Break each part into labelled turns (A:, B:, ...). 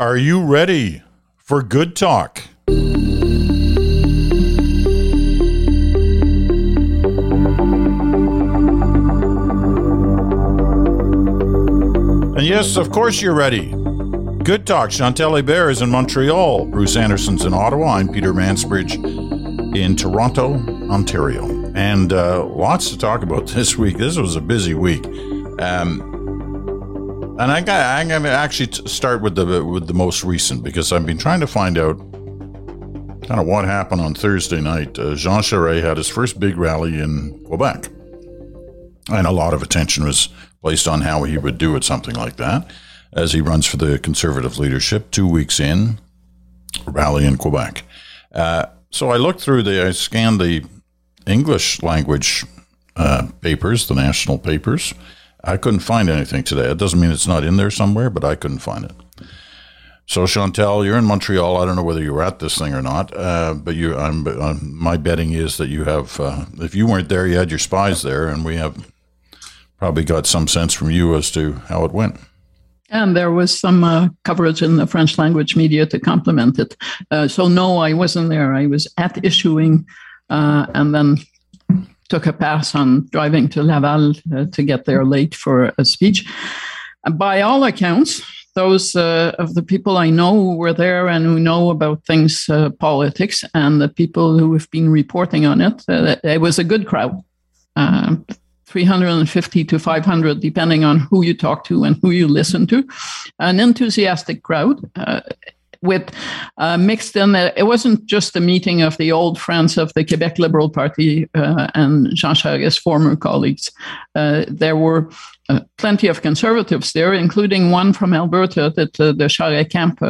A: Are you ready for good talk? And yes, of course you're ready. Good talk. Chantal Hébert is in Montreal. Bruce Anderson's in Ottawa. I'm Peter Mansbridge in Toronto, Ontario. And uh, lots to talk about this week. This was a busy week. Um, and I got, I'm to actually t- start with the with the most recent because I've been trying to find out kind of what happened on Thursday night. Uh, Jean Charest had his first big rally in Quebec, and a lot of attention was placed on how he would do it, something like that, as he runs for the Conservative leadership. Two weeks in, rally in Quebec. Uh, so I looked through the, I scanned the English language uh, papers, the national papers I couldn't find anything today. It doesn't mean it's not in there somewhere, but I couldn't find it. So Chantal, you're in Montreal. I don't know whether you were at this thing or not, uh, but you. I'm, uh, my betting is that you have. Uh, if you weren't there, you had your spies there, and we have probably got some sense from you as to how it went.
B: And there was some uh, coverage in the French language media to complement it. Uh, so no, I wasn't there. I was at issuing, uh, and then took a pass on driving to Laval uh, to get there late for a speech. By all accounts, those uh, of the people I know who were there and who know about things uh, politics and the people who have been reporting on it, uh, it was a good crowd. Uh, 350 to 500, depending on who you talk to and who you listen to. An enthusiastic crowd. With uh, mixed in. It wasn't just a meeting of the old friends of the Quebec Liberal Party uh, and Jean Charest's former colleagues. Uh, there were uh, plenty of conservatives there, including one from Alberta that uh, the Charest camp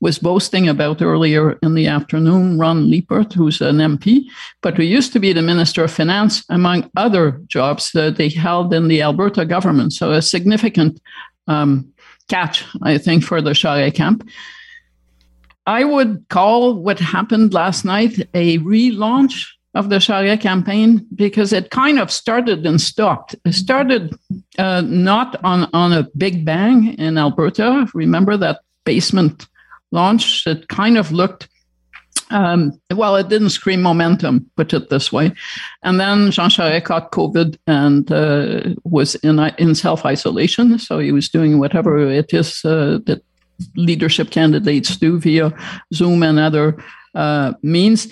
B: was boasting about earlier in the afternoon, Ron Liepert, who's an MP, but who used to be the Minister of Finance, among other jobs that they held in the Alberta government. So a significant um, catch, I think, for the Charest camp. I would call what happened last night a relaunch of the Charest campaign because it kind of started and stopped. It started uh, not on, on a big bang in Alberta. Remember that basement launch? It kind of looked, um, well, it didn't scream momentum, put it this way. And then Jean Charest caught COVID and uh, was in, in self isolation. So he was doing whatever it is uh, that leadership candidates do via Zoom and other uh, means.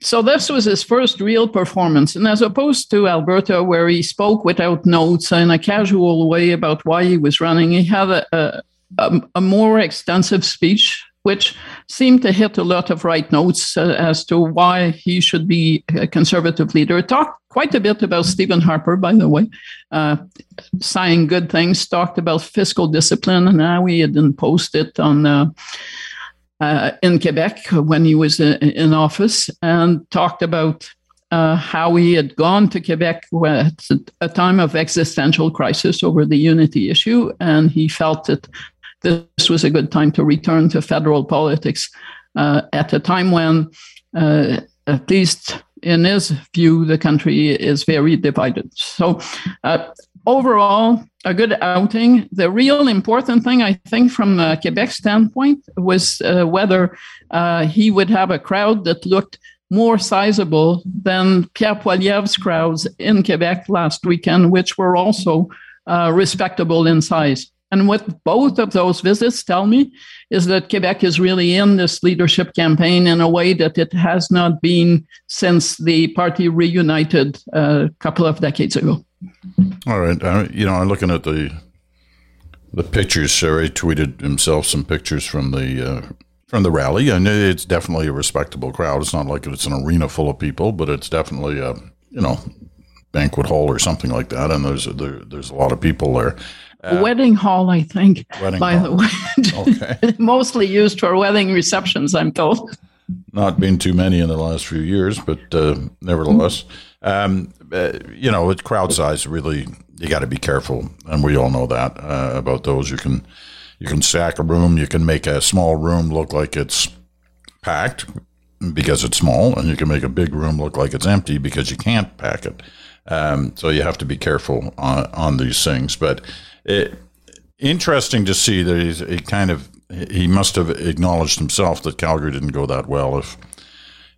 B: So this was his first real performance, and as opposed to Alberta, where he spoke without notes in a casual way about why he was running, he had a, a, a more extensive speech which seemed to hit a lot of right notes uh, as to why he should be a conservative leader. Talked quite a bit about Stephen Harper, by the way, uh, saying good things, talked about fiscal discipline, and now he had imposed it on. Uh, uh, in Quebec when he was in, in office, and talked about uh, how he had gone to Quebec at a time of existential crisis over the unity issue, and he felt that this was a good time to return to federal politics uh, at a time when, uh, at least in his view, the country is very divided. So, uh, overall, a good outing. The real important thing, I think, from the Quebec standpoint, was uh, whether uh, he would have a crowd that looked more sizable than Pierre Poilievre's crowds in Quebec last weekend, which were also uh, respectable in size. And what both of those visits tell me is that Quebec is really in this leadership campaign in a way that it has not been since the party reunited a couple of decades ago.
A: All right. Uh, you know, I'm looking at the the pictures. Charest tweeted himself some pictures from the uh, from the rally, and it's definitely a respectable crowd. It's not like it's an arena full of people, but it's definitely a you know banquet hall or something like that, and there's a, there, there's a lot of people there.
B: Uh, wedding hall, I think. by hall. the way, okay. mostly used for wedding receptions. I'm told.
A: Not been too many in the last few years, but uh, nevertheless, um, uh, you know, with crowd size, really, you got to be careful, and we all know that uh, about those. You can you can stack a room, you can make a small room look like it's packed because it's small, and you can make a big room look like it's empty because you can't pack it. Um, so you have to be careful on, on these things, but it, interesting to see that he's he kind of he must have acknowledged himself that Calgary didn't go that well. If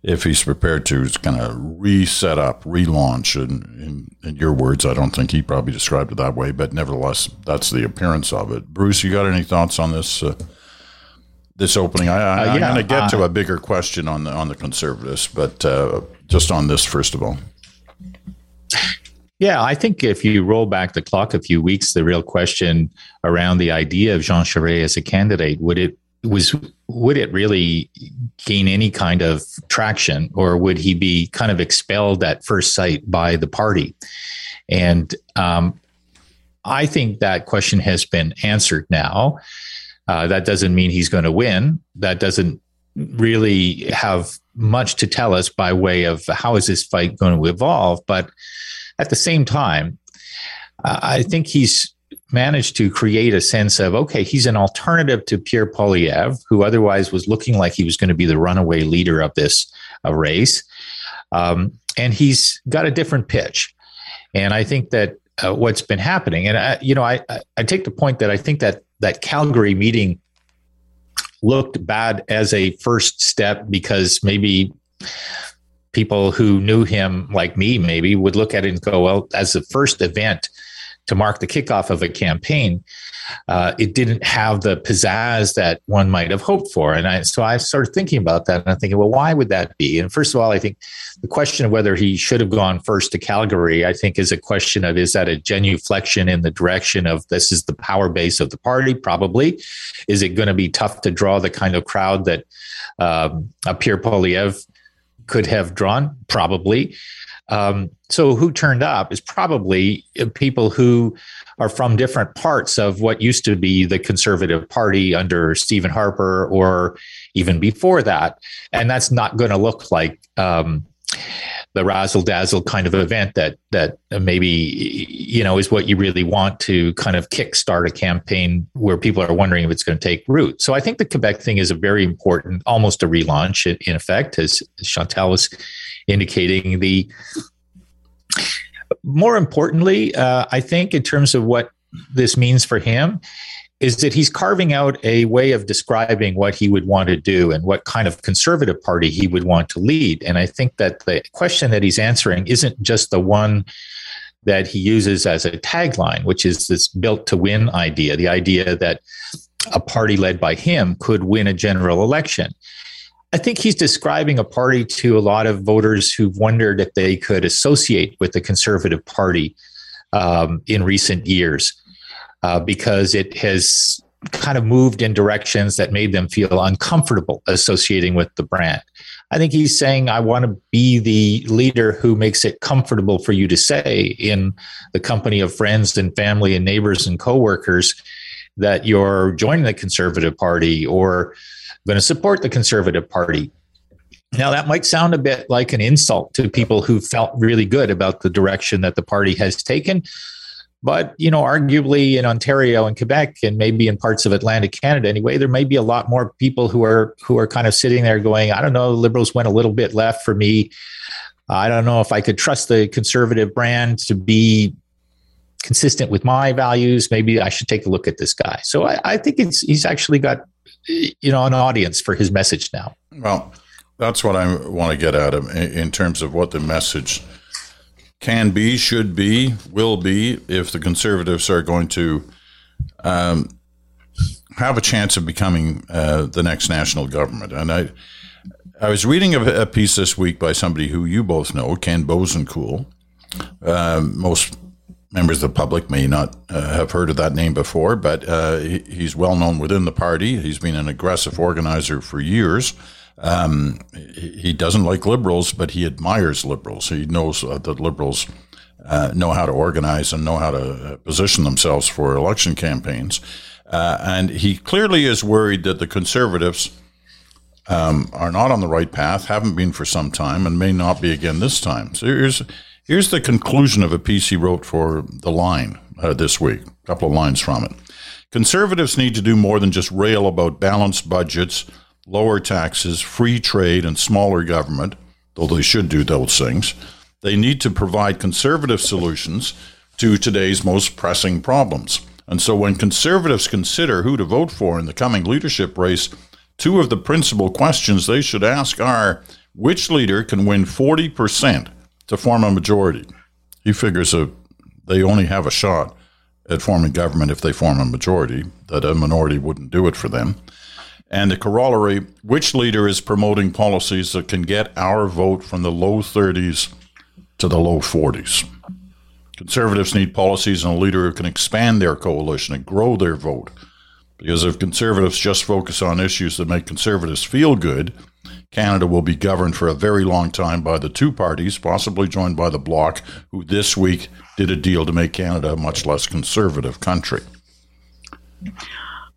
A: if he's prepared to kind of reset up, relaunch, in, in, in your words, I don't think he probably described it that way, but nevertheless, that's the appearance of it. Bruce, you got any thoughts on this? Uh, this opening, I, I, am going to get to uh, a bigger question on the on the conservatives, but uh, just on this first of all.
C: Yeah, I think if you roll back the clock a few weeks, the real question around the idea of Jean Charest as a candidate would it was would it really gain any kind of traction, or would he be kind of expelled at first sight by the party? And um, I think that question has been answered now. Uh, that doesn't mean he's going to win. That doesn't really have much to tell us by way of how is this fight going to evolve. But at the same time, I think he's managed to create a sense of okay, he's an alternative to Pierre Poilievre, who otherwise was looking like he was going to be the runaway leader of this uh, race, um, and he's got a different pitch. And I think that uh, what's been happening, and I, you know, I I take the point that I think that that Calgary meeting looked bad as a first step because maybe people who knew him, like me, maybe would look at it and go, well, as the first event to mark the kickoff of a campaign, uh, it didn't have the pizzazz that one might have hoped for. And I, so I started thinking about that and I'm thinking, well, why would that be? And first of all, I think the question of whether he should have gone first to Calgary, I think is a question of is that a genuflection in the direction of this is the power base of the party? Probably. Is it going to be tough to draw the kind of crowd that um, Pierre Poilievre could have drawn? Probably. Um, so who turned up is probably people who are from different parts of what used to be the Conservative Party under Stephen Harper or even before that. And that's not going to look like um, the razzle dazzle kind of event that that maybe you know is what you really want to kind of kickstart a campaign where people are wondering if it's going to take root. So I think the Quebec thing is a very important, almost a relaunch in effect, as Chantal was indicating. The more importantly, uh, I think in terms of what this means for him is that he's carving out a way of describing what he would want to do and what kind of conservative party he would want to lead. And I think that the question that he's answering isn't just the one that he uses as a tagline, which is this built to win idea, the idea that a party led by him could win a general election. I think he's describing a party to a lot of voters who've wondered if they could associate with the Conservative Party um, in recent years uh, because it has kind of moved in directions that made them feel uncomfortable associating with the brand. I think he's saying, I want to be the leader who makes it comfortable for you to say in the company of friends and family and neighbors and coworkers that you're joining the Conservative Party or going to support the Conservative Party. Now, that might sound a bit like an insult to people who felt really good about the direction that the party has taken. But, you know, arguably in Ontario and Quebec and maybe in parts of Atlantic Canada anyway, there may be a lot more people who are who are kind of sitting there going, I don't know, liberals went a little bit left for me. I don't know if I could trust the conservative brand to be consistent with my values. Maybe I should take a look at this guy. So I, I think he's actually got you know an audience for his message now.
A: Well, that's what I want to get at um, him in terms of what the message can be, should be, will be if the conservatives are going to um, have a chance of becoming uh, the next national government. And I, I was reading a, a, piece this week by somebody who you both know, Ken Boessenkool. Uh, most members of the public may not uh, have heard of that name before, but uh, he, he's well known within the party. He's been an aggressive organizer for years. Um, he doesn't like liberals, but he admires liberals. He knows uh, that liberals uh, know how to organize and know how to uh, position themselves for election campaigns. Uh, and he clearly is worried that the conservatives um, are not on the right path, haven't been for some time, and may not be again this time. So here's here's the conclusion of a piece he wrote for the Line uh, this week. A couple of lines from it. Conservatives need to do more than just rail about balanced budgets lower taxes, free trade, and smaller government, though they should do those things. They need to provide conservative solutions to today's most pressing problems. And so when conservatives consider who to vote for in the coming leadership race, two of the principal questions they should ask are which leader can win 40% to form a majority? He figures a, they only have a shot at forming government if they form a majority, that a minority wouldn't do it for them. And the corollary which leader is promoting policies that can get our vote from the low 30s to the low 40s? Conservatives need policies and a leader who can expand their coalition and grow their vote. Because if conservatives just focus on issues that make conservatives feel good, Canada will be governed for a very long time by the two parties, possibly joined by the Bloc, who this week did a deal to make Canada a much less conservative country.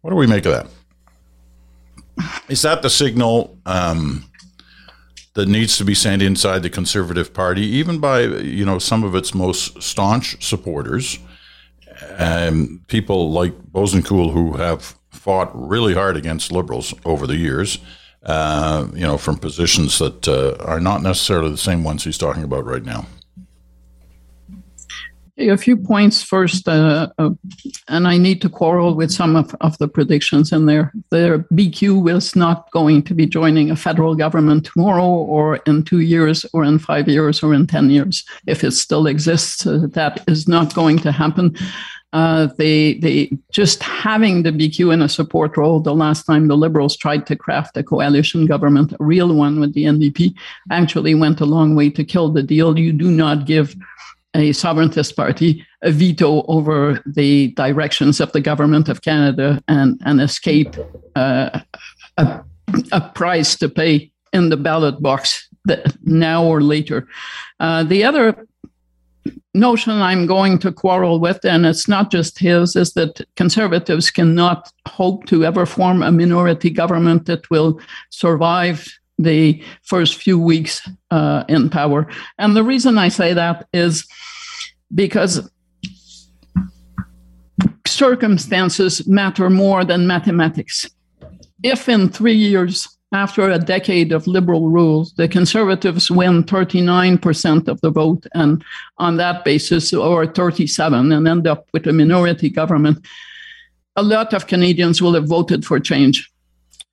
A: What do we make of that? Is that the signal um, that needs to be sent inside the Conservative Party, even by you know some of its most staunch supporters, um, people like Boessenkool who have fought really hard against Liberals over the years, uh, you know, from positions that uh, are not necessarily the same ones he's talking about right now.
B: A few points first, uh, uh, and I need to quarrel with some of, of the predictions in there. The BQ is not going to be joining a federal government tomorrow, or in two years, or in five years, or in 10 years. If it still exists, uh, that is not going to happen. Uh, they they just having the BQ in a support role. The last time the Liberals tried to craft a coalition government, a real one with the NDP, actually went a long way to kill the deal. You do not give a sovereigntist party a veto over the directions of the government of Canada and, and escape uh, a, a price to pay in the ballot box that now or later. Uh, the other notion I'm going to quarrel with, and it's not just his, is that conservatives cannot hope to ever form a minority government that will survive the first few weeks uh, in power. And the reason I say that is because circumstances matter more than mathematics. If in three years, after a decade of liberal rule, the conservatives win 39% of the vote, and on that basis, or 37, and end up with a minority government, a lot of Canadians will have voted for change.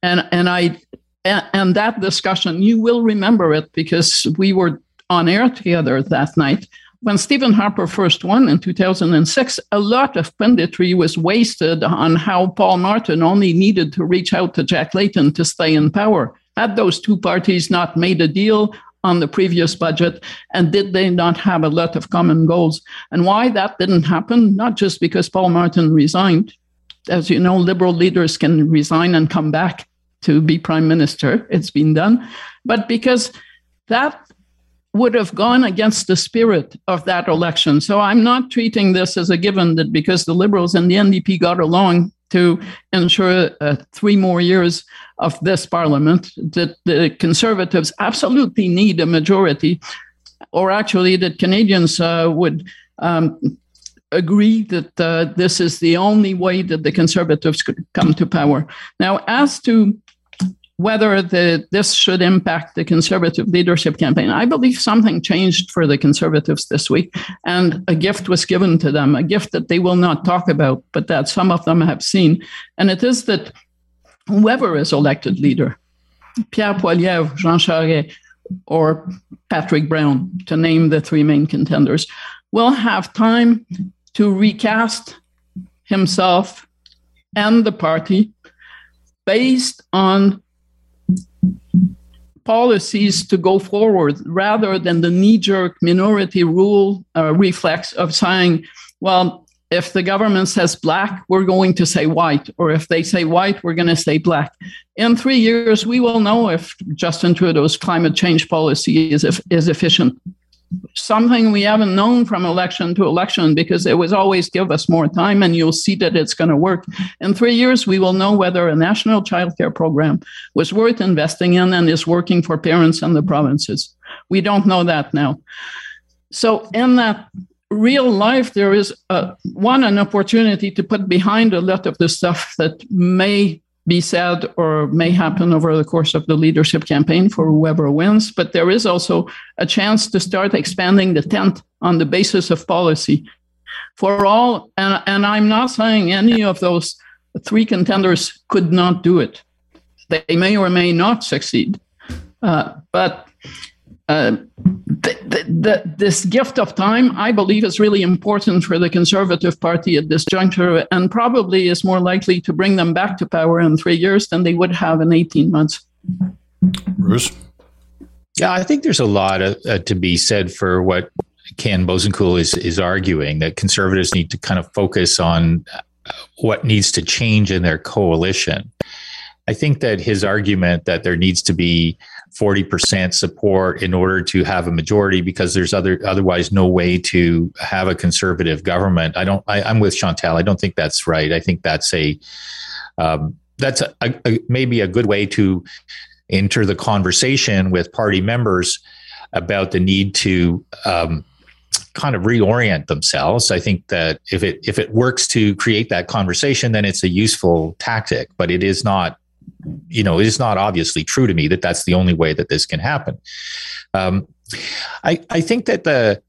B: And, and I and that discussion, you will remember it because we were on air together that night. When Stephen Harper first won in 2006, a lot of punditry was wasted on how Paul Martin only needed to reach out to Jack Layton to stay in power. Had those two parties not made a deal on the previous budget? And did they not have a lot of common goals? And why that didn't happen, not just because Paul Martin resigned. As you know, liberal leaders can resign and come back to be prime minister. It's been done. But because that would have gone against the spirit of that election. So I'm not treating this as a given that because the Liberals and the NDP got along to ensure uh, three more years of this parliament, that the Conservatives absolutely need a majority, or actually that Canadians uh, would. Um, agree that uh, this is the only way that the conservatives could come to power. Now, as to whether the, this should impact the conservative leadership campaign. I believe something changed for the conservatives this week, and a gift was given to them, a gift that they will not talk about, but that some of them have seen. And it is that whoever is elected leader, Pierre Poilievre, Jean Charest, or Patrick Brown, to name the three main contenders, will have time to recast himself and the party based on policies to go forward rather than the knee jerk minority rule uh, reflex of saying, well, if the government says black, we're going to say white. Or if they say white, we're going to say black. In three years, we will know if Justin Trudeau's climate change policy is, is efficient something we haven't known from election to election because it was always give us more time and you'll see that it's going to work. In three years, we will know whether a national childcare program was worth investing in and is working for parents in the provinces. We don't know that now. So, in that real life, there is a, one an opportunity to put behind a lot of the stuff that may be said or may happen over the course of the leadership campaign for whoever wins. But there is also a chance to start expanding the tent on the basis of policy. for all, and, and I'm not saying any of those three contenders could not do it. They may or may not succeed. Uh, but uh, the, the, this gift of time, I believe, is really important for the Conservative Party at this juncture and probably is more likely to bring them back to power in three years than they would have in 18 months.
A: Bruce?
C: Yeah, I think there's a lot of, uh, to be said for what Ken Boessenkool is, is arguing that conservatives need to kind of focus on what needs to change in their coalition. I think that his argument that there needs to be 40% support in order to have a majority because there's other otherwise no way to have a conservative government. I don't I, am with Chantal. I don't think that's right. I think that's a um, that's a, a, maybe a good way to enter the conversation with party members about the need to um, kind of reorient themselves. I think that if it if it works to create that conversation, then it's a useful tactic. But it is not, you know, it is not obviously true to me that that's the only way that this can happen. Um, I I think that the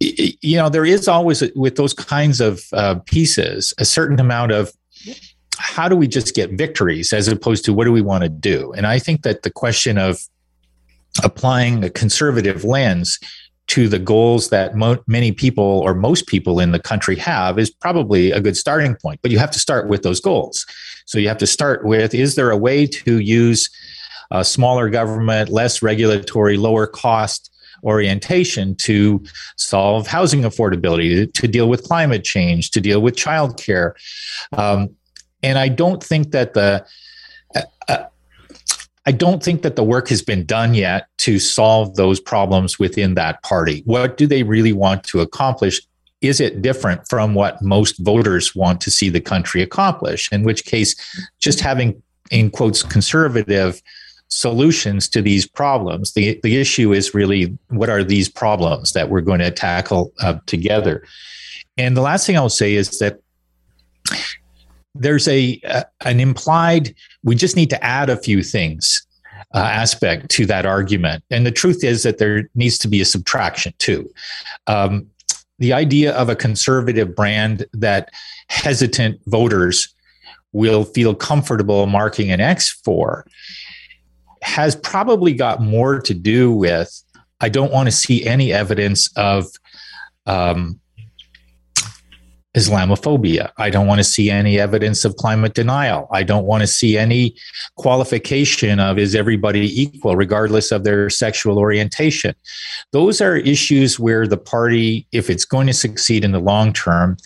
C: you know there is always with those kinds of uh, pieces a certain amount of how do we just get victories as opposed to what do we want to do and i think that the question of applying a conservative lens to the goals that mo- many people or most people in the country have is probably a good starting point. But you have to start with those goals. So you have to start with is there a way to use a smaller government, less regulatory, lower cost orientation to solve housing affordability, to, deal with climate change, to deal with childcare? Um, and I don't think that the uh, uh I don't think that the work has been done yet to solve those problems within that party. What do they really want to accomplish? Is it different from what most voters want to see the country accomplish? In which case, just having, in quotes, conservative solutions to these problems. The, the issue is really what are these problems that we're going to tackle uh, together? And the last thing I'll say is that there's a, a, an implied we just need to add a few things uh, aspect to that argument. And the truth is that there needs to be a subtraction too. Um, the idea of a conservative brand that hesitant voters will feel comfortable marking an x for has probably got more to do with i don't want to see any evidence of um, Islamophobia. I don't want to see any evidence of climate denial. I don't want to see any qualification of is everybody equal, regardless of their sexual orientation. Those are issues where the party, if it's going to succeed in the long term,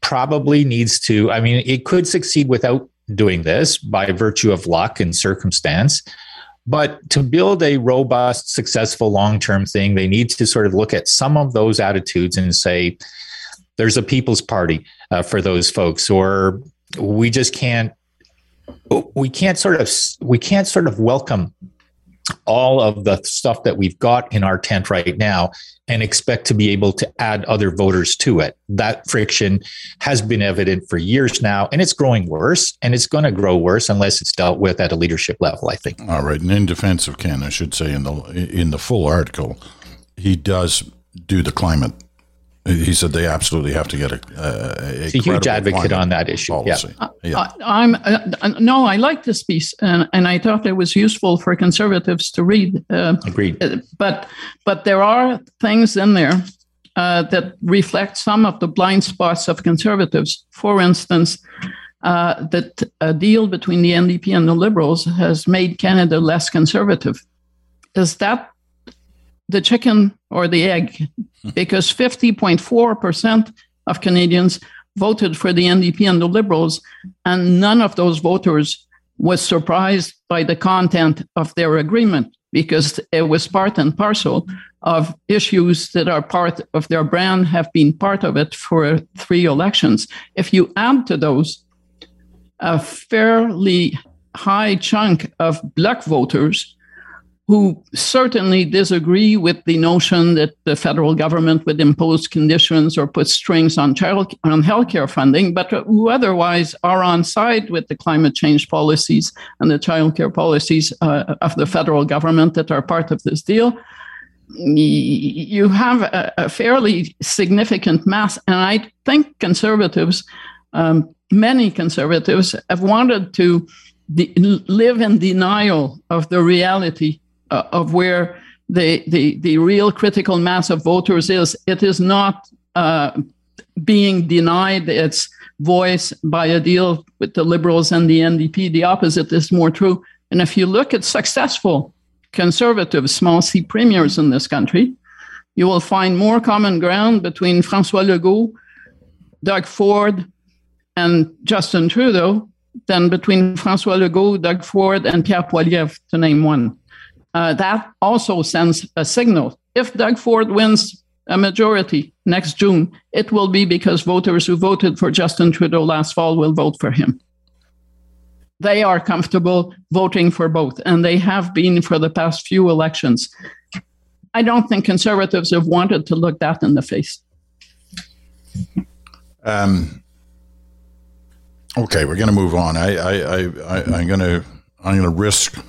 C: probably needs to. I mean, it could succeed without doing this by virtue of luck and circumstance. But to build a robust, successful long term thing, they need to sort of look at some of those attitudes and say, there's a people's party uh, for those folks or we just can't we can't sort of we can't sort of welcome all of the stuff that we've got in our tent right now and expect to be able to add other voters to it. That friction has been evident for years now, and it's growing worse, and it's going to grow worse unless it's dealt with at a leadership level. I think.
A: All right, and in defense of Ken, I should say in the in the full article, he does do the climate he said they absolutely have to get a, a,
C: a huge advocate on that issue.
A: Policy.
B: Yeah, yeah. I, am uh, no, I like this piece, and, and I thought it was useful for conservatives to read.
C: Uh, Agreed.
B: Uh, but but there are things in there uh, that reflect some of the blind spots of conservatives. For instance. Uh, that a deal between the NDP and the Liberals has made Canada less conservative. Is that the chicken or the egg because 50.4% of Canadians voted for the NDP and the Liberals, and none of those voters was surprised by the content of their agreement because it was part and parcel of issues that are part of their brand, have been part of it for three elections. If you add to those a fairly high chunk of Bloc voters who certainly disagree with the notion that the federal government would impose conditions or put strings on child on healthcare funding, but who otherwise are on side with the climate change policies and the childcare policies uh, of the federal government that are part of this deal. you have a, a, fairly significant mass, and I think conservatives, um, many conservatives, have wanted to de- live in denial of the reality uh, of where the, the the real critical mass of voters is. It is not uh, being denied its voice by a deal with the Liberals and the NDP. The opposite is more true. And if you look at successful conservative small c premiers in this country, you will find more common ground between Francois Legault, Doug Ford, and Justin Trudeau than between Francois Legault, Doug Ford, and Pierre Poilievre, to name one. Uh, that also sends a signal. If Doug Ford wins a majority next June, it will be because voters who voted for Justin Trudeau last fall will vote for him. They are comfortable voting for both, and they have been for the past few elections. I don't think conservatives have wanted to look that in the face.
A: Um, okay, we're going to move on. I, I, I, I, am going to, I'm going to risk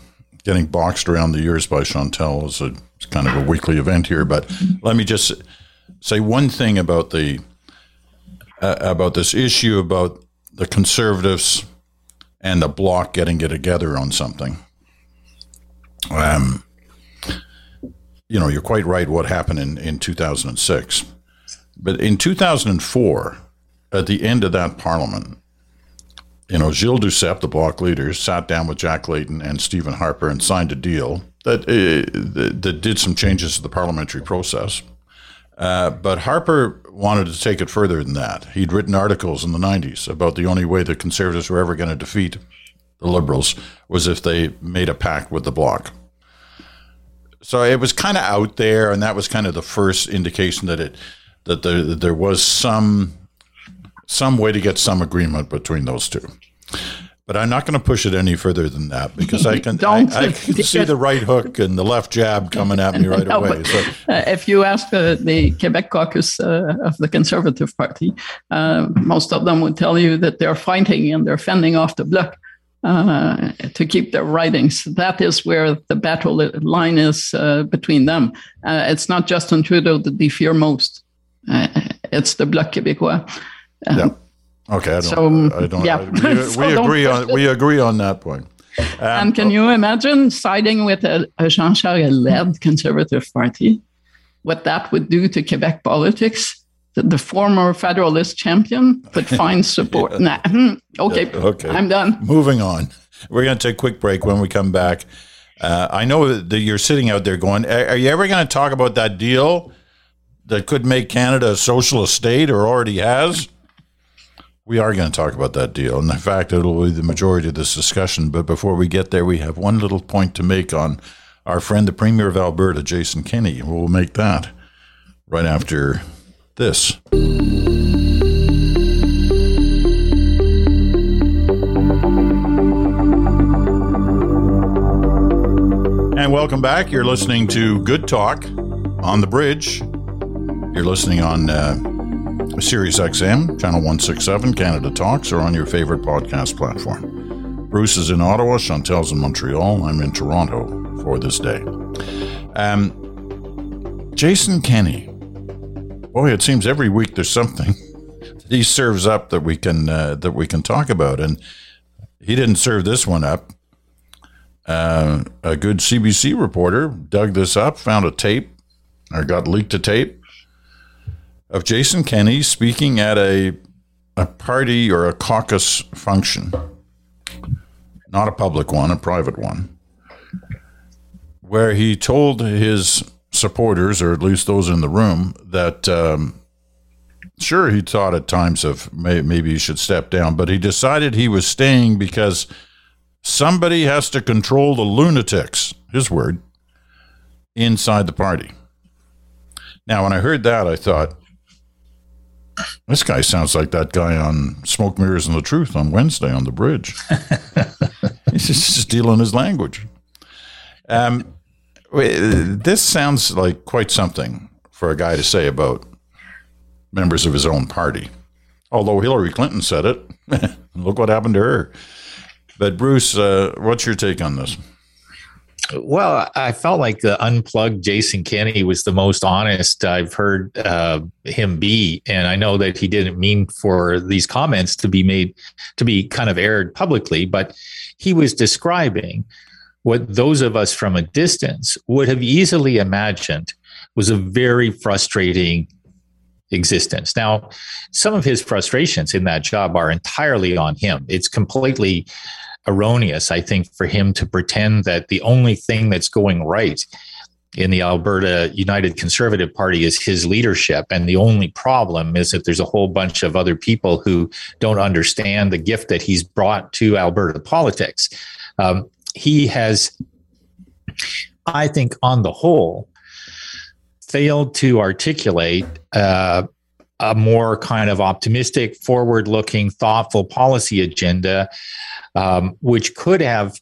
A: getting boxed around the ears by Chantal is a it's kind of a weekly event here, but let me just say one thing about the uh, about this issue about the conservatives and the bloc getting it together on something. Um, you know, you're quite right. What happened in in 2006, but in 2004, at the end of that parliament, you know, Gilles Duceppe, the bloc leader, sat down with Jack Layton and Stephen Harper and signed a deal that, uh, that, did some changes to the parliamentary process. Uh, but Harper wanted to take it further than that. He'd written articles in the 90s about the only way the conservatives were ever going to defeat the liberals was if they made a pact with the bloc. So it was kind of out there, and that was kind of the first indication that it that there, that there was some some way to get some agreement between those two. But I'm not going to push it any further than that because I can I, I, can see the right hook and the left jab coming at me right no, away.
B: So. Uh, if you ask uh, the Quebec caucus uh, of the Conservative Party, uh, most of them would tell you that they're fighting and they're fending off the bloc uh, to keep their ridings. That is where the battle line is uh, between them. it's not Justin Trudeau that they fear most. it's the Bloc Québécois.
A: Yeah. Okay. I don't. So, I don't. Yeah. we, so we agree on. We agree on that point.
B: Um, and can you imagine siding with a, a Jean Charest-led Conservative Party? What that would do to Quebec politics? The, the former Federalist champion would find support. yeah. nah. Hmm, okay. Yeah, okay. I'm done.
A: Moving on. We're going to take a quick break. When we come back, uh, I know that you're sitting out there going, "Are you ever going to talk about that deal that could make Canada a socialist state, or already has?" We are going to talk about that deal. And in fact, it'll be the majority of this discussion. But before we get there, we have one little point to make on our friend, the Premier of Alberta, Jason Kenney. We'll make that right after this. And welcome back. You're listening to Good Talk on the Bridge. You're listening on. Uh, Sirius XM, Channel 167, Canada Talks, or on your favorite podcast platform. Bruce is in Ottawa, Chantal's in Montreal, I'm in Toronto for this day. Um, Jason Kenney. Boy, it seems every week there's something that he serves up that we can uh, that we can talk about, and he didn't serve this one up. Uh, a good CBC reporter dug this up, found a tape, or got leaked a tape of Jason Kenney speaking at a a party or a caucus function, not a public one, a private one, where he told his supporters, or at least those in the room, that um, sure he thought at times of may, maybe he should step down, but he decided he was staying because somebody has to control the lunatics, his word, inside the party. Now, when I heard that, I thought, this guy sounds like that guy on Smoke Mirrors and the Truth on Wednesday on the bridge. He's just stealing his language. Um, this sounds like quite something for a guy to say about members of his own party. Although Hillary Clinton said it, look what happened to her. But Bruce, uh, what's your take on this?
C: Well, I felt like the unplugged Jason Kenney was the most honest I've heard uh, him be, and I know that he didn't mean for these comments to be made to be kind of aired publicly, but he was describing what those of us from a distance would have easily imagined was a very frustrating existence. Now, some of his frustrations in that job are entirely on him. It's completely erroneous, I think, for him to pretend that the only thing that's going right in the Alberta United Conservative Party is his leadership. And the only problem is that there's a whole bunch of other people who don't understand the gift that he's brought to Alberta politics. Um, he has, I think, on the whole, failed to articulate uh, a more kind of optimistic, forward looking, thoughtful policy agenda, um, which could have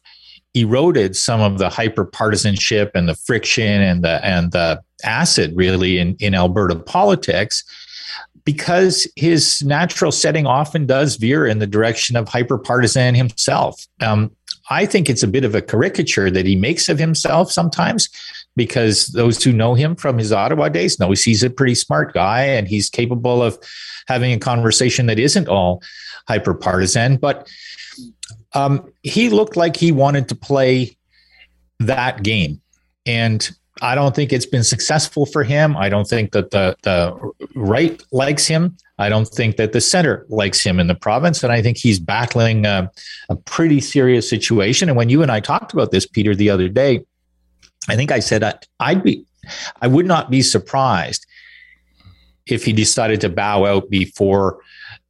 C: eroded some of the hyper partisanship and the friction and the and the acid really in, in Alberta politics because his natural setting often does veer in the direction of hyper partisan himself. Um, I think it's a bit of a caricature that he makes of himself sometimes because those who know him from his Ottawa days know he's a pretty smart guy and he's capable of having a conversation that isn't all hyper partisan. But um, he looked like he wanted to play that game. And I don't think it's been successful for him. I don't think that the, the right likes him. I don't think that the center likes him in the province. And I think he's battling a, a pretty serious situation. And when you and I talked about this, Peter, the other day, I think I said I, I'd be, I would not be surprised if he decided to bow out before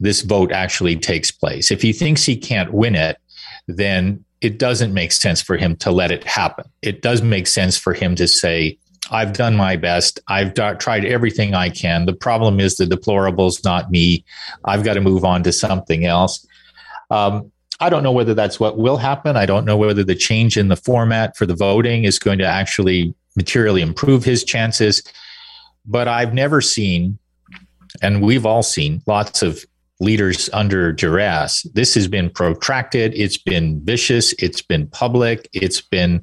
C: this vote actually takes place. If he thinks he can't win it, then it doesn't make sense for him to let it happen. It does make sense for him to say, I've done my best. I've tried everything I can. The problem is the deplorables, not me. I've got to move on to something else. Um, I don't know whether that's what will happen. I don't know whether the change in the format for the voting is going to actually materially improve his chances. But I've never seen, and we've all seen, lots of leaders under duress. This has been protracted, it's been vicious, it's been public, it's been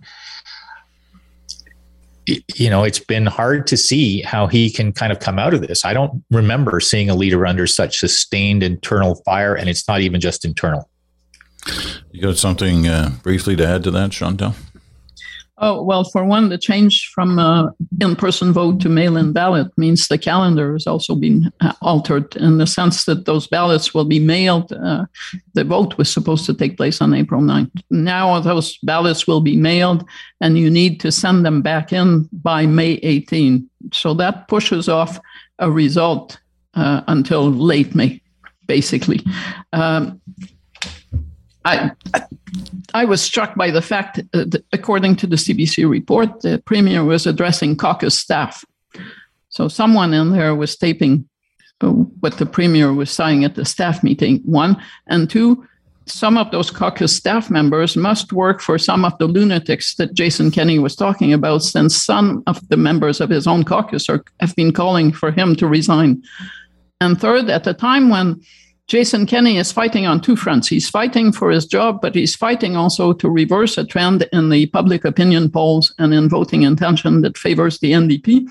C: you know, it's been hard to see how he can kind of come out of this. I don't remember seeing a leader under such sustained internal fire, and it's not even just internal.
A: You got something uh, briefly to add to that, Chantal?
B: Oh, well, for one, the change from uh, in person vote to mail in ballot means the calendar has also been uh, altered in the sense that those ballots will be mailed. Uh, the vote was supposed to take place on April 9th. Now those ballots will be mailed and you need to send them back in by May 18. So that pushes off a result uh, until late May, basically. Um, I, I was struck by the fact that, according to the CBC report, the premier was addressing caucus staff. So someone in there was taping uh, what the premier was saying at the staff meeting, one. And two, some of those caucus staff members must work for some of the lunatics that Jason Kenney was talking about, since some of the members of his own caucus are, have been calling for him to resign. And third, at the time when Jason Kenney is fighting on two fronts. He's fighting for his job, but he's fighting also to reverse a trend in the public opinion polls and in voting intention that favors the NDP.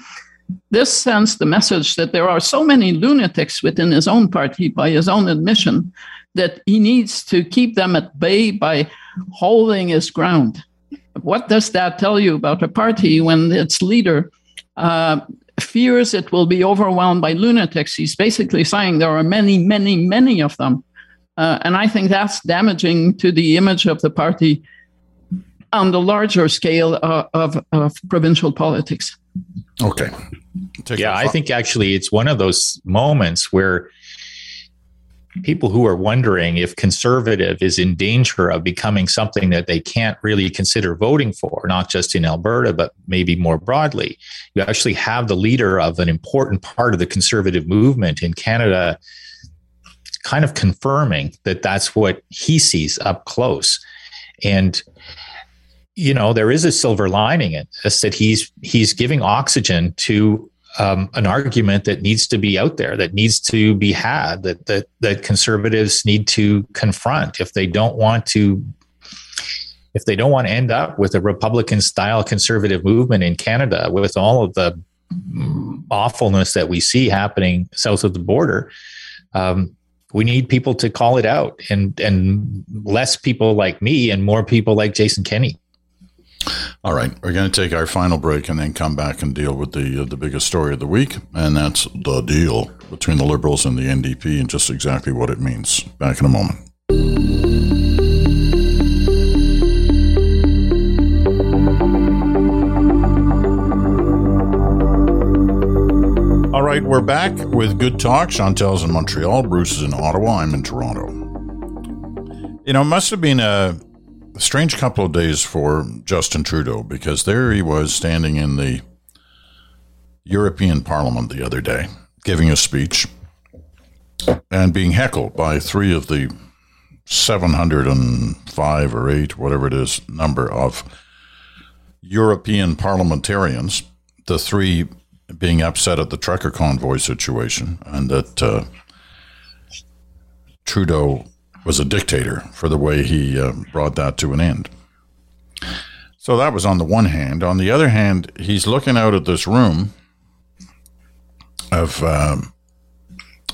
B: This sends the message that there are so many lunatics within his own party, by his own admission, that he needs to keep them at bay by holding his ground. What does that tell you about a party when its leader uh, fears it will be overwhelmed by lunatics. He's basically saying there are many, many, many of them. Uh, and I think that's damaging to the image of the party on the larger scale uh, of, of provincial politics.
A: Okay.
C: Take yeah, I think actually it's one of those moments where people who are wondering if conservative is in danger of becoming something that they can't really consider voting for, not just in Alberta, but maybe more broadly. You actually have the leader of an important part of the conservative movement in Canada kind of confirming that that's what he sees up close. And you know there is a silver lining in this that he's he's giving oxygen to um, an argument that needs to be out there, that needs to be had, that that that conservatives need to confront if they don't want to if they don't want to end up with a Republican style conservative movement in Canada with all of the awfulness that we see happening south of the border, um, we need people to call it out and and less people like me and more people like Jason Kenney.
A: All right, we're going to take our final break and then come back and deal with the uh, the biggest story of the week, and that's the deal between the Liberals and the NDP, and just exactly what it means. Back in a moment. All right, we're back with Good Talk. Chantal's in Montreal, Bruce is in Ottawa, I'm in Toronto. You know, it must have been a a strange couple of days for Justin Trudeau because there he was standing in the European Parliament the other day giving a speech and being heckled by three of the 705 or 8, whatever it is, number of European parliamentarians, the three being upset at the trucker convoy situation and that uh, Trudeau was a dictator for the way he uh, brought that to an end. So that was on the one hand. On the other hand, he's looking out at this room of um,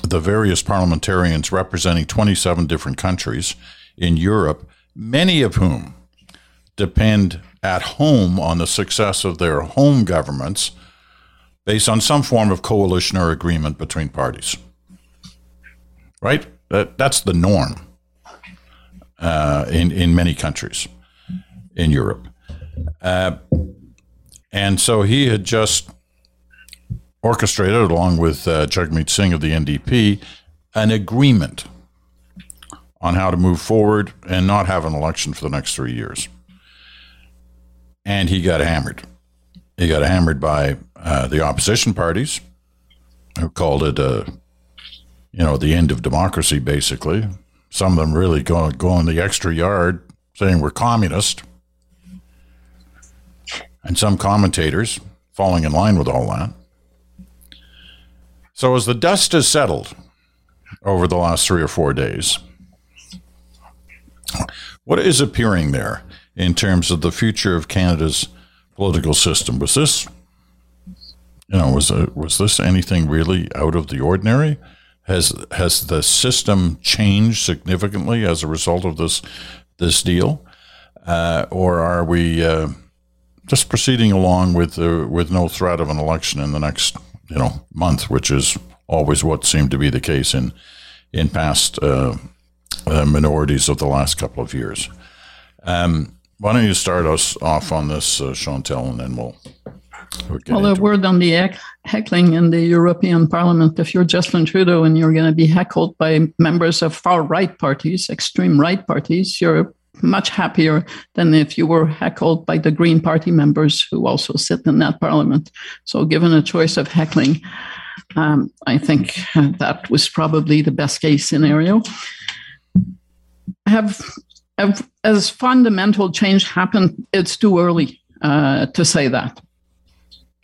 A: the various parliamentarians representing 27 different countries in Europe, many of whom depend at home on the success of their home governments based on some form of coalition or agreement between parties. Right? That, that's the norm uh, in in many countries in Europe, uh, and so he had just orchestrated, along with uh, Jagmeet Singh of the NDP, an agreement on how to move forward and not have an election for the next three years. And he got hammered. He got hammered by uh, the opposition parties, who called it a, you know, the end of democracy, basically some of them really going going the extra yard, saying we're communist, and some commentators falling in line with all that. So as the dust has settled over the last three or four days, what is appearing there in terms of the future of Canada's political system? Was this, you know, was a, was this anything really out of the ordinary? Has has the system changed significantly as a result of this this deal, uh, or are we uh, just proceeding along with uh, with no threat of an election in the next you know month, which is always what seemed to be the case in in past uh, uh, minorities of the last couple of years. Um, why don't you start us off on this, uh, Chantal, and then we'll
B: well, a word on the heckling in the European Parliament. If you're Justin Trudeau and you're going to be heckled by members of far right parties, extreme right parties, you're much happier than if you were heckled by the Green Party members who also sit in that parliament. So, given a choice of heckling, um, I think that was probably the best case scenario. Have, have as fundamental change happened, it's too early uh, to say that.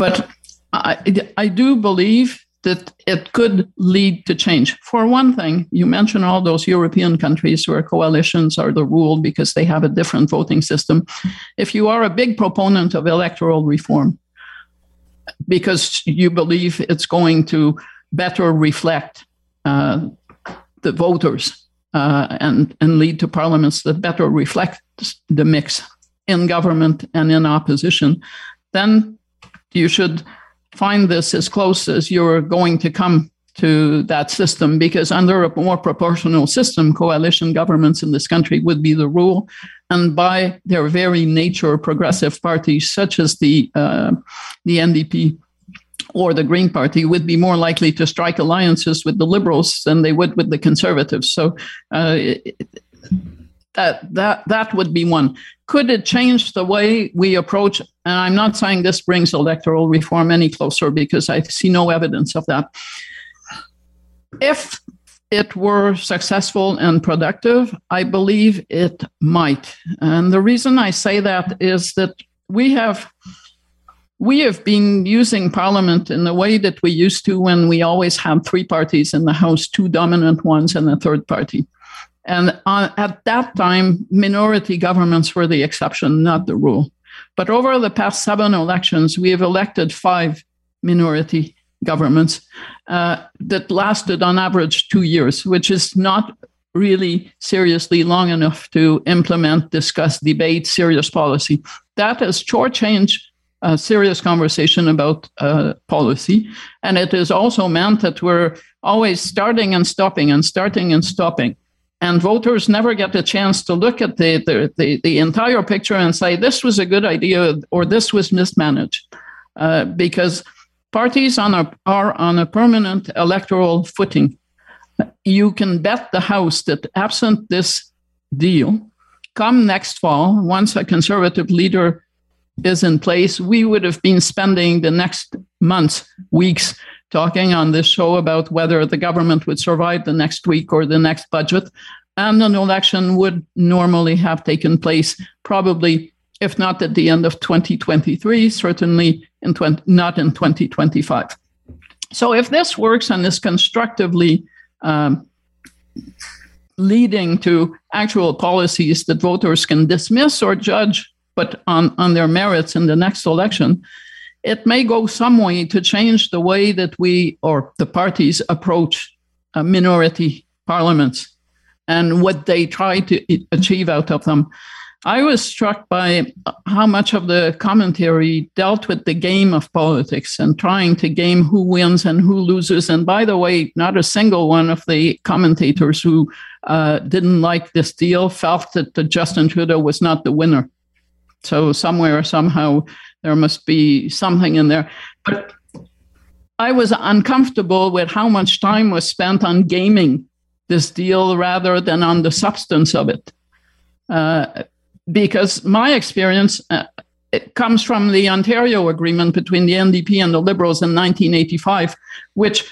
B: But I, I do believe that it could lead to change. For one thing, you mentioned all those European countries where coalitions are the rule because they have a different voting system. If you are a big proponent of electoral reform, because you believe it's going to better reflect uh, the voters uh, and, and lead to parliaments that better reflect the mix in government and in opposition, then you should find this as close as you're going to come to that system because under a more proportional system coalition governments in this country would be the rule. And by their very nature progressive parties such as the uh, the ndp or the green party would be more likely to strike alliances with the liberals than they would with the conservatives. So uh, it, that that that would be one. Could it change the way we approach? And I'm not saying this brings electoral reform any closer because I see no evidence of that. If it were successful and productive, I believe it might. And the reason I say that is that we have we have been using parliament in the way that we used to when we always had three parties in the house, two dominant ones and a third party And on, at that time, minority governments were the exception, not the rule. But over the past seven elections, we have elected five minority governments uh, that lasted on average two years, which is not really seriously long enough to implement, discuss, debate serious policy. That has shortchanged a serious conversation about uh, policy. And it has also meant that we're always starting and stopping and starting and stopping. And voters never get the chance to look at the, the, the, the entire picture and say, this was a good idea or this was mismanaged. Uh, because parties on a, are on a permanent electoral footing. You can bet the house that absent this deal, come next fall, once a conservative leader is in place, we would have been spending the next months, weeks, talking on this show about whether the government would survive the next week or the next budget. And an election would normally have taken place, probably, if not at the end of 2023, certainly in 20, not in 2025. So, if this works and is constructively um, leading to actual policies that voters can dismiss or judge but on, on their merits in the next election, it may go some way to change the way that we or the parties approach uh, minority parliaments and what they try to achieve out of them. I was struck by how much of the commentary dealt with the game of politics and trying to game who wins and who loses. And by the way, not a single one of the commentators who uh, didn't like this deal felt that Justin Trudeau was not the winner. So somewhere, somehow, there must be something in there. But I was uncomfortable with how much time was spent on gaming this deal rather than on the substance of it. Uh, because my experience uh, it comes from the Ontario agreement between the NDP and the Liberals in 1985, which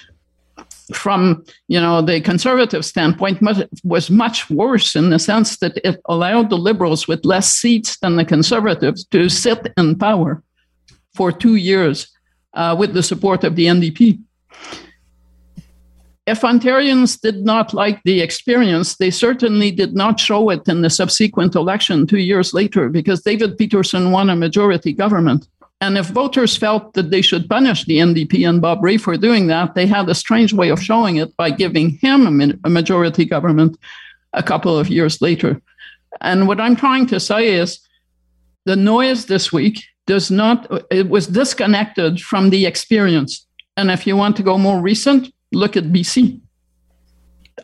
B: from you know the conservative standpoint was much worse in the sense that it allowed the liberals with less seats than the conservatives to sit in power for two years uh, with the support of the ndp if ontarians did not like the experience they certainly did not show it in the subsequent election two years later because david peterson won a majority government and if voters felt that they should punish the NDP and Bob Rae for doing that, they had a strange way of showing it by giving him a, majority government a couple of years later. And what I'm trying to say is the noise this week does not, it was disconnected from the experience. And if you want to go more recent, look at BC.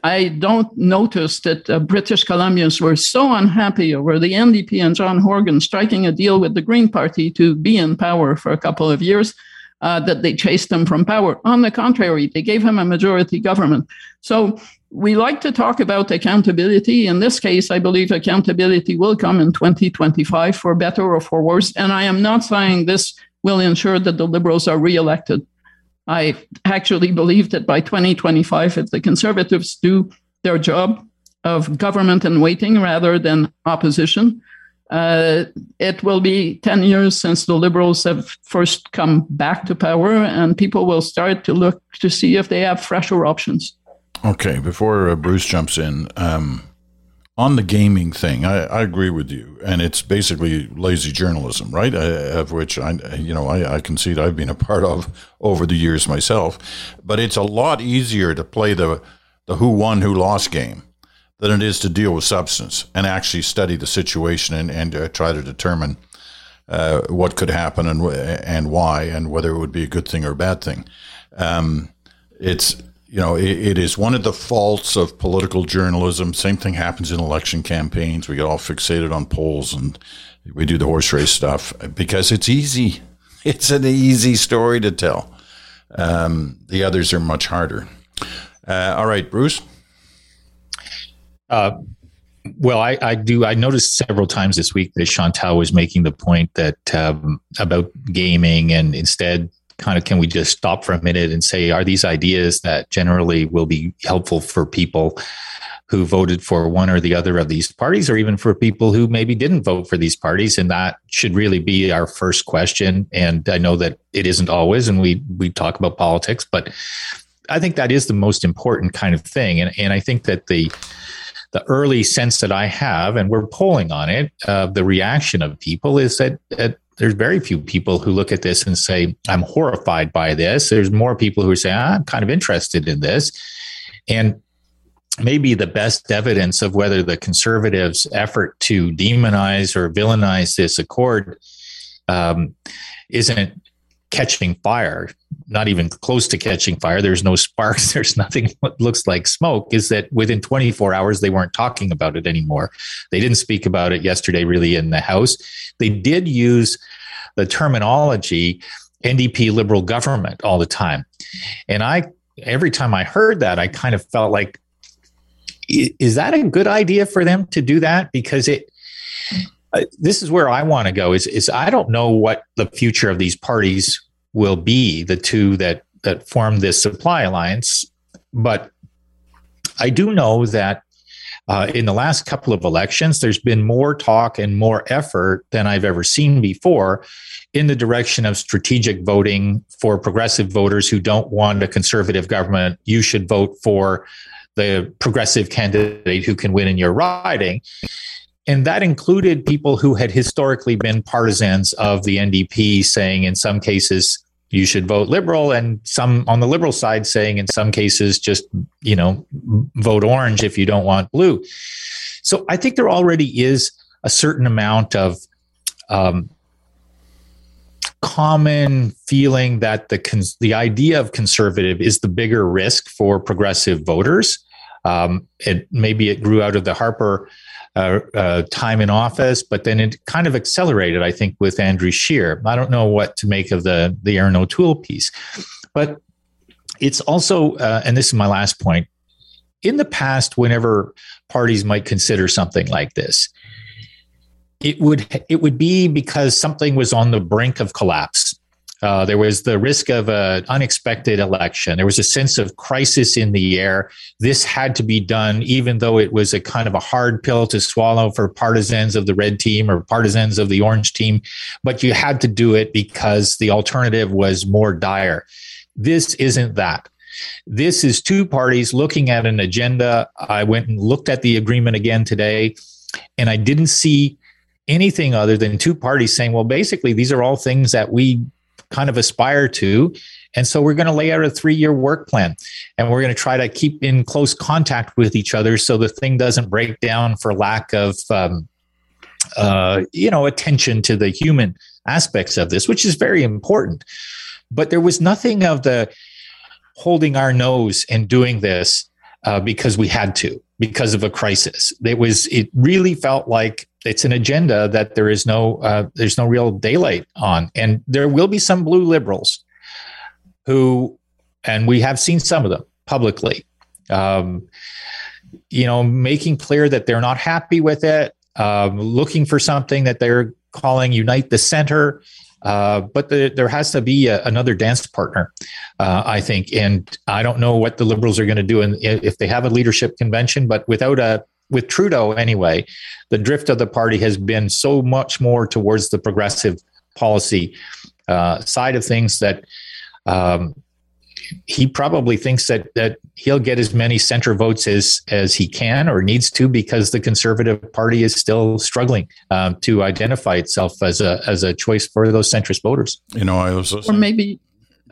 B: I don't notice that uh, British Columbians were so unhappy over the NDP and John Horgan striking a deal with the Green Party to be in power for a couple of years uh, that they chased him from power. On the contrary, they gave him a majority government. So we like to talk about accountability. In this case, I believe accountability will come in 2025 for better or for worse. And I am not saying this will ensure that the Liberals are reelected. I actually believe that by 2025, if the conservatives do their job of government and waiting rather than opposition, uh, it will be 10 years since the liberals have first come back to power, and people will start to look to see if they have fresher options.
A: Okay, before uh, Bruce jumps in, um, on the gaming thing, I, I, agree with you, and it's basically lazy journalism, right? I, of which I, you know, I, I concede I've been a part of over the years myself. But it's a lot easier to play the the who won, who lost game than it is to deal with substance and actually study the situation and and uh, try to determine uh, what could happen and and why and whether it would be a good thing or a bad thing. Um, it's you know, it, it is one of the faults of political journalism. Same thing happens in election campaigns. We get all fixated on polls and we do the horse race stuff because it's easy. It's an easy story to tell. Um, the others are much harder. Uh, all right, Bruce.
C: Uh, well, I, I, do. I noticed several times this week that Chantal was making the point that um, about gaming, and instead kind of can we just stop for a minute and say, are these ideas that generally will be helpful for people who voted for one or the other of these parties, or even for people who maybe didn't vote for these parties? And that should really be our first question. And I know that it isn't always, and we we talk about politics, but I think that is the most important kind of thing. And and I think that the the early sense that I have, and we're polling on it, uh, the reaction of people is that, that there's very few people who look at this and say, I'm horrified by this. There's more people who say, I'm kind of interested in this. And maybe the best evidence of whether the conservatives' effort to demonize or villainize this accord um, isn't catching fire, not even close to catching fire. There's no sparks. There's nothing that looks like smoke. Is that within 24 hours, they weren't talking about it anymore. They didn't speak about it yesterday, really, in the House. They did use the terminology NDP liberal government all the time. And I, every time I heard that, I kind of felt like, is that a good idea for them to do that? Because it, this is where I want to go. Is is I don't know what the future of these parties will be, the two that that form this supply alliance, but I do know that uh, in the last couple of elections, there's been more talk and more effort than I've ever seen before in the direction of strategic voting for progressive voters who don't want a conservative government. You should vote for the progressive candidate who can win in your riding. And that included people who had historically been partisans of the NDP, saying in some cases, you should vote liberal and some on the liberal side saying in some cases just you know vote orange if you don't want blue. So i think there already is a certain amount of um, common feeling that the cons- the idea of conservative is the bigger risk for progressive voters. Um, it maybe it grew out of the harper uh, uh, time in office, but then it kind of accelerated, I think, with Andrew Scheer. I don't know what to make of the the Erin O'Toole piece, but it's also, uh, and this is my last point. In the past, whenever parties might consider something like this, it would it would be because something was on the brink of collapse. Uh, there was the risk of an unexpected election. There was a sense of crisis in the air. This had to be done, even though it was a kind of a hard pill to swallow for partisans of the red team or partisans of the orange team. But you had to do it because the alternative was more dire. This isn't that. This is two parties looking at an agenda. I went and looked at the agreement again today, and I didn't see anything other than two parties saying, well, basically, these are all things that we kind of aspire to. And so we're going to lay out a three year work plan and we're going to try to keep in close contact with each other so the thing doesn't break down for lack of, um, uh, you know, attention to the human aspects of this, which is very important. But there was nothing of the holding our nose and doing this uh, because we had to, because of a crisis. It was, it really felt like it's an agenda that there is no uh, there's no real daylight on, and there will be some blue liberals who, and we have seen some of them publicly, um, you know, making clear that they're not happy with it, uh, looking for something that they're calling unite the center. Uh, but the, there has to be a, another dance partner, uh, I think. And I don't know what the liberals are going to do in, if they have a leadership convention, but without a with Trudeau anyway, the drift of the party has been so much more towards the progressive policy uh, side of things that um, he probably thinks that that he'll get as many center votes as as he can or needs to because the conservative party is still struggling um, to identify itself as a as a choice for those centrist voters.
A: You know, I was listening.
B: or maybe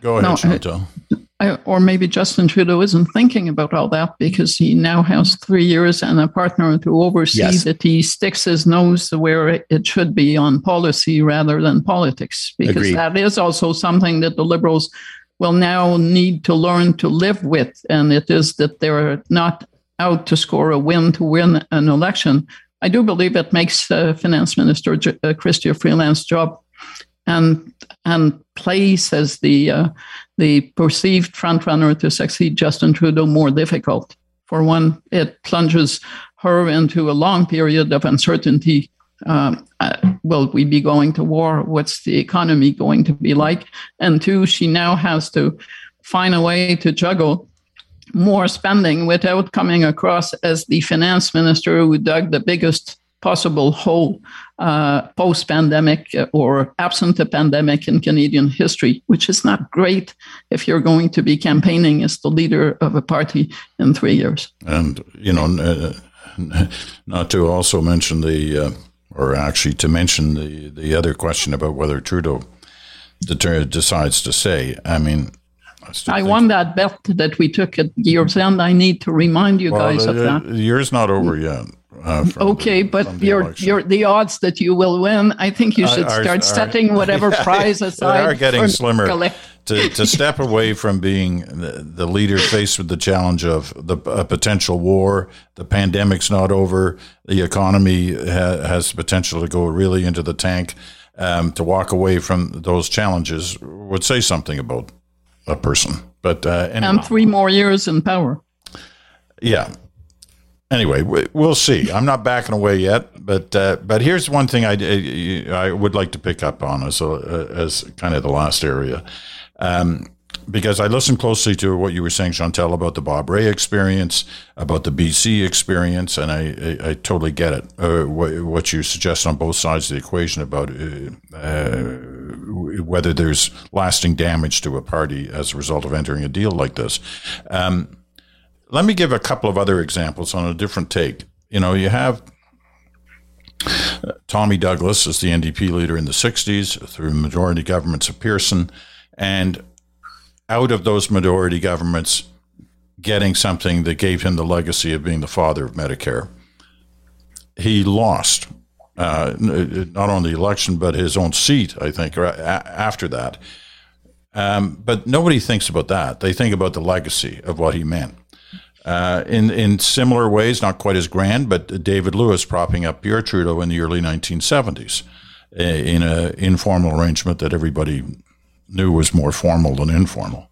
A: go ahead, no, Chantal.
B: I, or maybe Justin Trudeau isn't thinking about all that because he now has three years and a partner to oversee yes. that he sticks his nose where it should be on policy rather than politics. Because Agreed. that is also something that the Liberals will now need to learn to live with. And it is that they're not out to score a win to win an election. I do believe it makes uh, Finance Minister uh, Chrystia Freeland's job and and place as the uh, the perceived frontrunner to succeed Justin Trudeau more difficult. For one, it plunges her into a long period of uncertainty. Um, uh, will we be going to war? What's the economy going to be like? And two, she now has to find a way to juggle more spending without coming across as the finance minister who dug the biggest possible hole uh, post pandemic or absent a pandemic in Canadian history, which is not great if you're going to be campaigning as the leader of a party in three years.
A: And, you know, uh, not to also mention the, uh, or actually to mention the the other question about whether Trudeau decides to say. I mean,
B: I, I won that bet that we took at year's end. I need to remind you well, guys of that.
A: The year's not over yet.
B: Uh, okay, the, but your your the odds that you will win, I think you should start setting whatever yeah, prize aside.
A: They are getting slimmer. to, to step away from being the, the, leader faced with the challenge of the potential war, the pandemic's not over, the economy ha, has potential to go really into the tank. Um, to walk away from those challenges would say something about a person. But uh,
B: anyway. and three more years in power.
A: Yeah, anyway, we'll see. I'm not backing away yet, but uh, but here's one thing I, I would like to pick up on as a, as kind of the last area. Um, because I listened closely to what you were saying, Chantal, about the Bob Rae experience, about the BC experience, and I, I, I totally get it. Uh, what, what, you suggest on both sides of the equation about uh, uh, whether there's lasting damage to a party as a result of entering a deal like this. Um, let me give a couple of other examples on a different take. You know, you have uh, Tommy Douglas as the NDP leader in the 60s through majority governments of Pearson, and out of those majority governments, getting something that gave him the legacy of being the father of Medicare. He lost uh, not only the election, but his own seat, I think, after that. Um, but nobody thinks about that. They think about the legacy of what he meant. Uh, in in similar ways, not quite as grand, but David Lewis propping up Pierre Trudeau in the early 1970s in an informal arrangement that everybody knew was more formal than informal.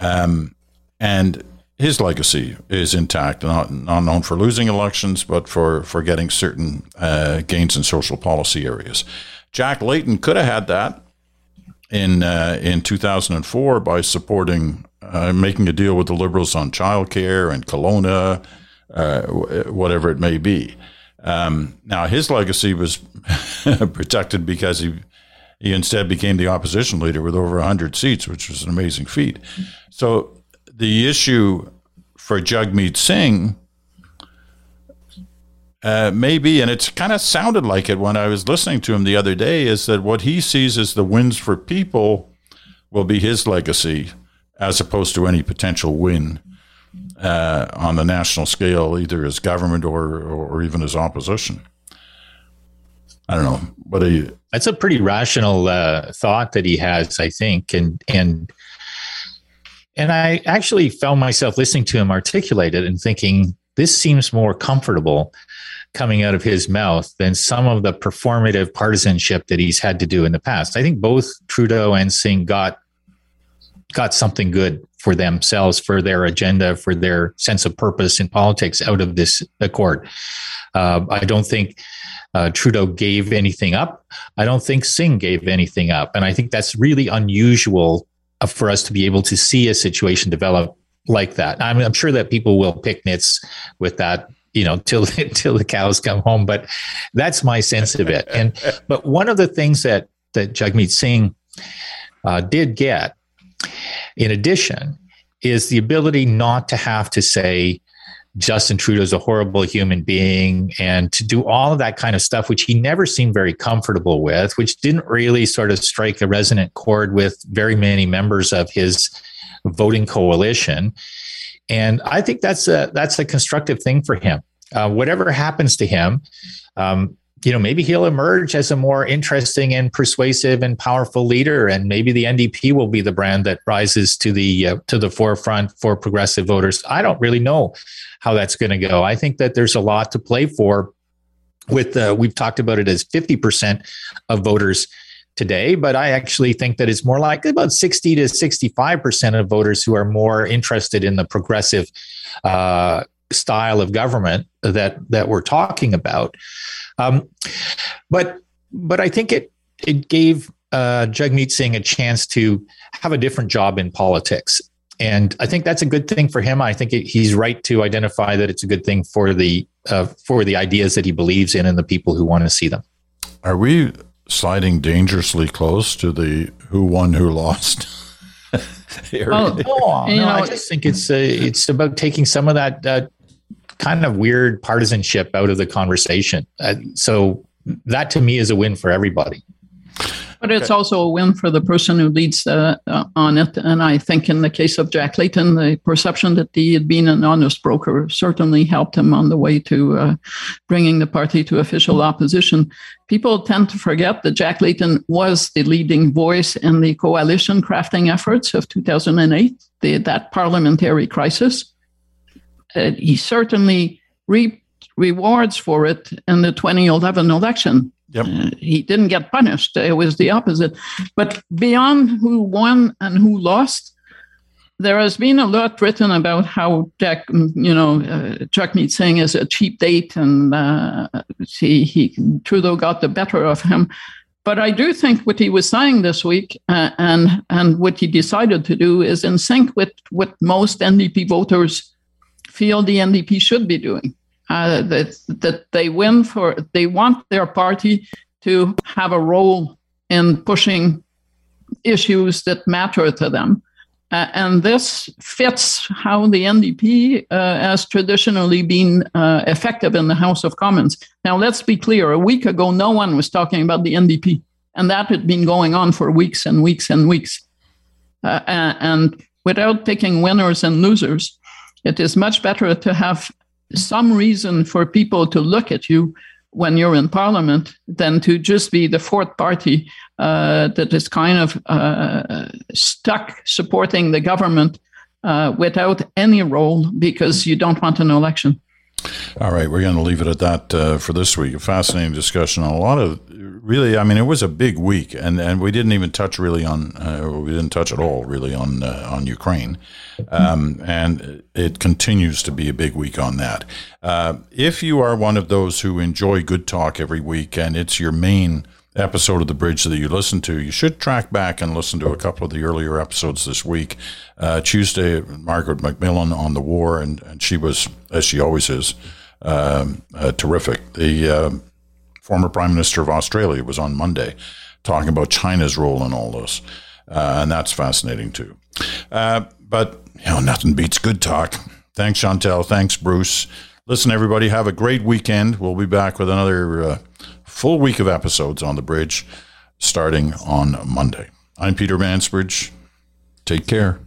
A: Um, and his legacy is intact, not, not known for losing elections, but for, for getting certain uh, gains in social policy areas. Jack Layton could have had that in uh, in 2004 by supporting uh, making a deal with the Liberals on childcare and Kelowna, uh, whatever it may be. Um, now, his legacy was protected because he he instead became the opposition leader with over 100 seats, which was an amazing feat. So the issue for Jagmeet Singh uh, maybe, and it's kind of sounded like it when I was listening to him the other day, is that what he sees as the wins for people will be his legacy as opposed to any potential win uh, on the national scale, either as government or, or even as opposition. I don't know. What are you?
C: That's a pretty rational uh, thought that he has, I think, and and and I actually found myself listening to him articulate it and thinking this seems more comfortable coming out of his mouth than some of the performative partisanship that he's had to do in the past. I think both Trudeau and Singh got got something good for themselves, for their agenda, for their sense of purpose in politics out of this accord. Uh, I don't think uh, Trudeau gave anything up. I don't think Singh gave anything up. And I think that's really unusual uh, for us to be able to see a situation develop like that. I'm, I'm sure that people will pick nits with that you know till till the cows come home but that's my sense of it and but one of the things that that jagmeet singh uh, did get in addition is the ability not to have to say Justin Trudeau is a horrible human being and to do all of that kind of stuff, which he never seemed very comfortable with, which didn't really sort of strike a resonant chord with very many members of his voting coalition. And I think that's a that's a constructive thing for him. Uh, whatever happens to him, um, you know, maybe he'll emerge as a more interesting and persuasive and powerful leader, and maybe the NDP will be the brand that rises to the uh, to the forefront for progressive voters. I don't really know how that's going to go. I think that there's a lot to play for. With uh, we've talked about it as 50 percent of voters today, but I actually think that it's more like about 60 to 65 percent of voters who are more interested in the progressive uh, style of government that that we're talking about. Um, but but I think it it gave uh, Jagmeet Singh a chance to have a different job in politics. And I think that's a good thing for him. I think it, he's right to identify that it's a good thing for the uh, for the ideas that he believes in and the people who want to see them.
A: Are we sliding dangerously close to the who won, who lost?
C: well, no, no, I just think it's uh, it's about taking some of that uh, kind of weird partisanship out of the conversation. Uh, so that to me is a win for everybody.
B: But it's okay. also a win for the person who leads uh, uh, on it. And I think in the case of Jack Layton, the perception that he had been an honest broker certainly helped him on the way to uh, bringing the party to official opposition. People tend to forget that Jack Layton was the leading voice in the coalition crafting efforts of 2008, the, that parliamentary crisis. Uh, he certainly reaped rewards for it in the 2011 election
A: Yep. Uh,
B: he didn't get punished. It was the opposite. But beyond who won and who lost, there has been a lot written about how Jack, you know, uh, Jagmeet Singh is a cheap date and uh, he, he, Trudeau got the better of him. But I do think what he was saying this week uh, and and what he decided to do is in sync with what most NDP voters feel the NDP should be doing uh, that that they win for they want their party to have a role in pushing issues that matter to them. Uh, and this fits how the NDP uh, has traditionally been uh, effective in the House of Commons. Now, let's be clear a week ago, no one was talking about the NDP, and that had been going on for weeks and weeks and weeks. Uh, and without picking winners and losers, it is much better to have some reason for people to look at you when you're in parliament than to just be the fourth party uh, that is kind of uh, stuck supporting the government uh, without any role because you don't want an election.
A: All right, we're going to leave it at that uh, for this week. A fascinating discussion on a lot of really. I mean, it was a big week, and, and we didn't even touch really on uh, we didn't touch at all really on uh, on Ukraine, um, and it continues to be a big week on that. Uh, if you are one of those who enjoy good talk every week, and it's your main episode of the bridge that you listened to, you should track back and listen to a couple of the earlier episodes this week. Uh, Tuesday, Margaret MacMillan on the war, and, and she was, as she always is, um, uh, terrific. The uh, former Prime Minister of Australia was on Monday talking about China's role in all this, uh, and that's fascinating too. Uh, but you know, nothing beats good talk. Thanks, Chantal. Thanks, Bruce. Listen, everybody, have a great weekend. We'll be back with another uh, full week of episodes on the bridge starting on Monday. I'm Peter Mansbridge. Take care.